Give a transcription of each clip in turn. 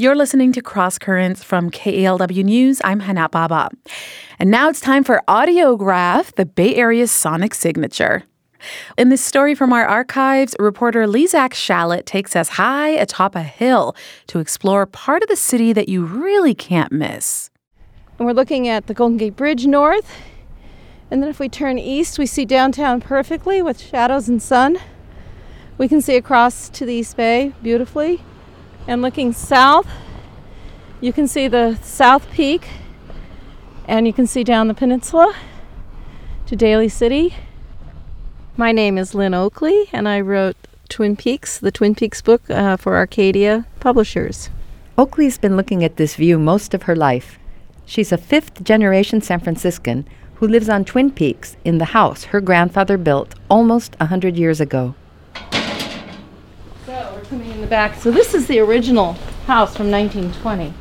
You're listening to Cross Currents from KALW News. I'm Hana Baba. And now it's time for Audiograph, the Bay Area's sonic signature. In this story from our archives, reporter Lizak Shallot takes us high atop a hill to explore part of the city that you really can't miss. And we're looking at the Golden Gate Bridge north. And then if we turn east, we see downtown perfectly with shadows and sun. We can see across to the East Bay beautifully. And looking south, you can see the South Peak and you can see down the peninsula to Daly City. My name is Lynn Oakley and I wrote Twin Peaks, the Twin Peaks book uh, for Arcadia Publishers. Oakley's been looking at this view most of her life. She's a fifth generation San Franciscan who lives on Twin Peaks in the house her grandfather built almost a hundred years ago coming in the back. So this is the original house from 1920.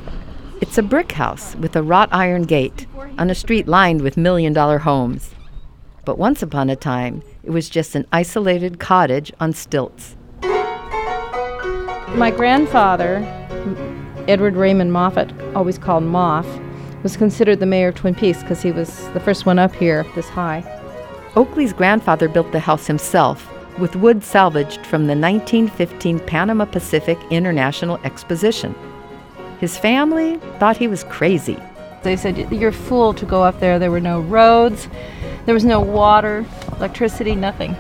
It's a brick house with a wrought iron gate on a street lined with million dollar homes. But once upon a time, it was just an isolated cottage on stilts. My grandfather, Edward Raymond Moffat, always called Moff, was considered the mayor of Twin Peaks because he was the first one up here this high. Oakley's grandfather built the house himself with wood salvaged from the 1915 Panama Pacific International Exposition. His family thought he was crazy. They said, You're a fool to go up there. There were no roads, there was no water, electricity, nothing.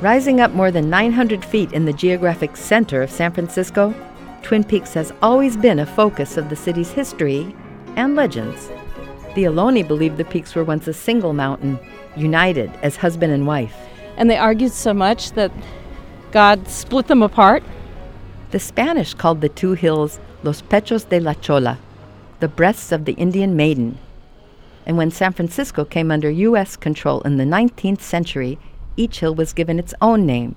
Rising up more than 900 feet in the geographic center of San Francisco, Twin Peaks has always been a focus of the city's history and legends. The Ohlone believed the peaks were once a single mountain, united as husband and wife and they argued so much that God split them apart. The Spanish called the two hills Los Pechos de la Chola, the breasts of the Indian maiden. And when San Francisco came under U.S. control in the 19th century, each hill was given its own name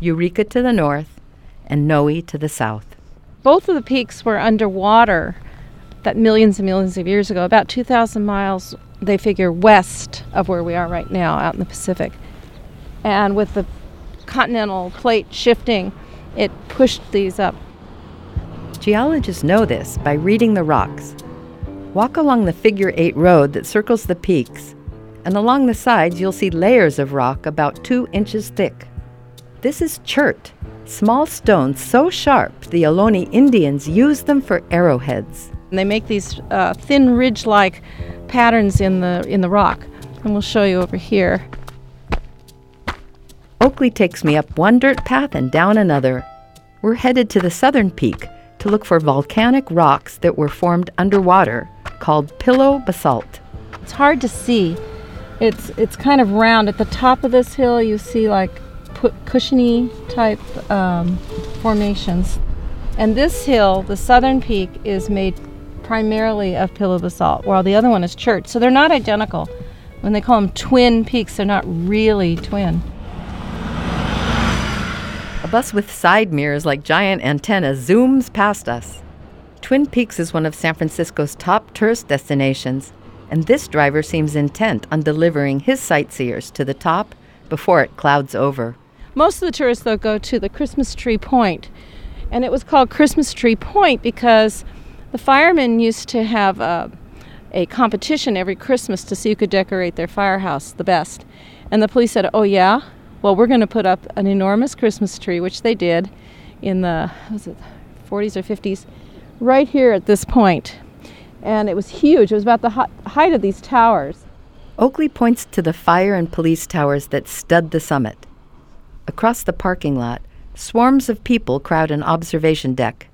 Eureka to the north and Noe to the south. Both of the peaks were underwater that millions and millions of years ago, about 2,000 miles, they figure, west of where we are right now out in the Pacific and with the continental plate shifting, it pushed these up. Geologists know this by reading the rocks. Walk along the figure eight road that circles the peaks, and along the sides you'll see layers of rock about two inches thick. This is chert, small stones so sharp the Ohlone Indians use them for arrowheads. And they make these uh, thin ridge-like patterns in the in the rock, and we'll show you over here. Oakley takes me up one dirt path and down another. We're headed to the southern peak to look for volcanic rocks that were formed underwater called pillow basalt. It's hard to see. It's it's kind of round. At the top of this hill, you see like cushiony type um, formations. And this hill, the southern peak, is made primarily of pillow basalt, while the other one is chert. So they're not identical. When they call them twin peaks, they're not really twin. A bus with side mirrors like giant antennas zooms past us. Twin Peaks is one of San Francisco's top tourist destinations, and this driver seems intent on delivering his sightseers to the top before it clouds over. Most of the tourists, though, go to the Christmas Tree Point, and it was called Christmas Tree Point because the firemen used to have a, a competition every Christmas to see who could decorate their firehouse the best. And the police said, Oh, yeah? Well, we're going to put up an enormous Christmas tree, which they did in the was it 40s or 50s, right here at this point. And it was huge. It was about the height of these towers. Oakley points to the fire and police towers that stud the summit. Across the parking lot, swarms of people crowd an observation deck.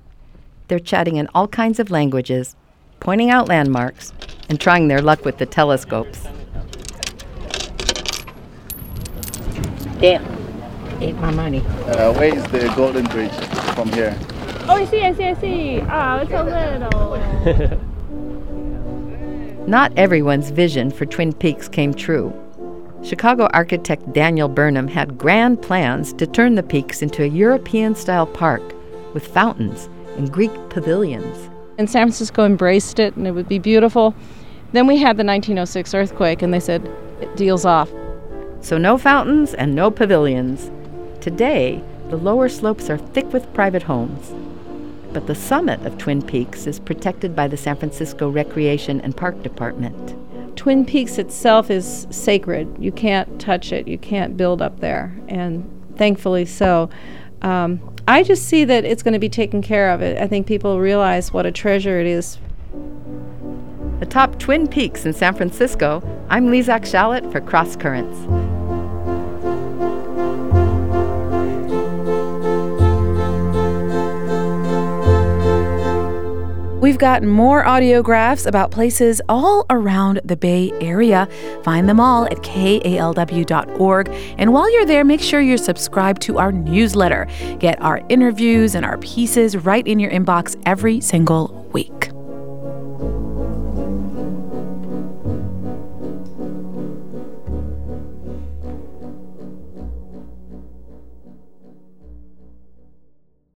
They're chatting in all kinds of languages, pointing out landmarks, and trying their luck with the telescopes. Damn. Ate my money. Uh, where is the Golden Bridge from here? Oh, I see, I see, I see. Oh, it's a little. Not everyone's vision for Twin Peaks came true. Chicago architect Daniel Burnham had grand plans to turn the peaks into a European style park with fountains and Greek pavilions. And San Francisco embraced it and it would be beautiful. Then we had the 1906 earthquake and they said, it deals off. So, no fountains and no pavilions. Today, the lower slopes are thick with private homes. but the summit of Twin Peaks is protected by the San Francisco Recreation and Park Department. Twin Peaks itself is sacred. You can't touch it, you can't build up there, and thankfully so. Um, I just see that it's going to be taken care of. I think people realize what a treasure it is. Atop Twin Peaks in San Francisco, I'm Lizak Shalit for Cross Currents. We've got more audiographs about places all around the Bay Area. Find them all at kalw.org. And while you're there, make sure you're subscribed to our newsletter. Get our interviews and our pieces right in your inbox every single week.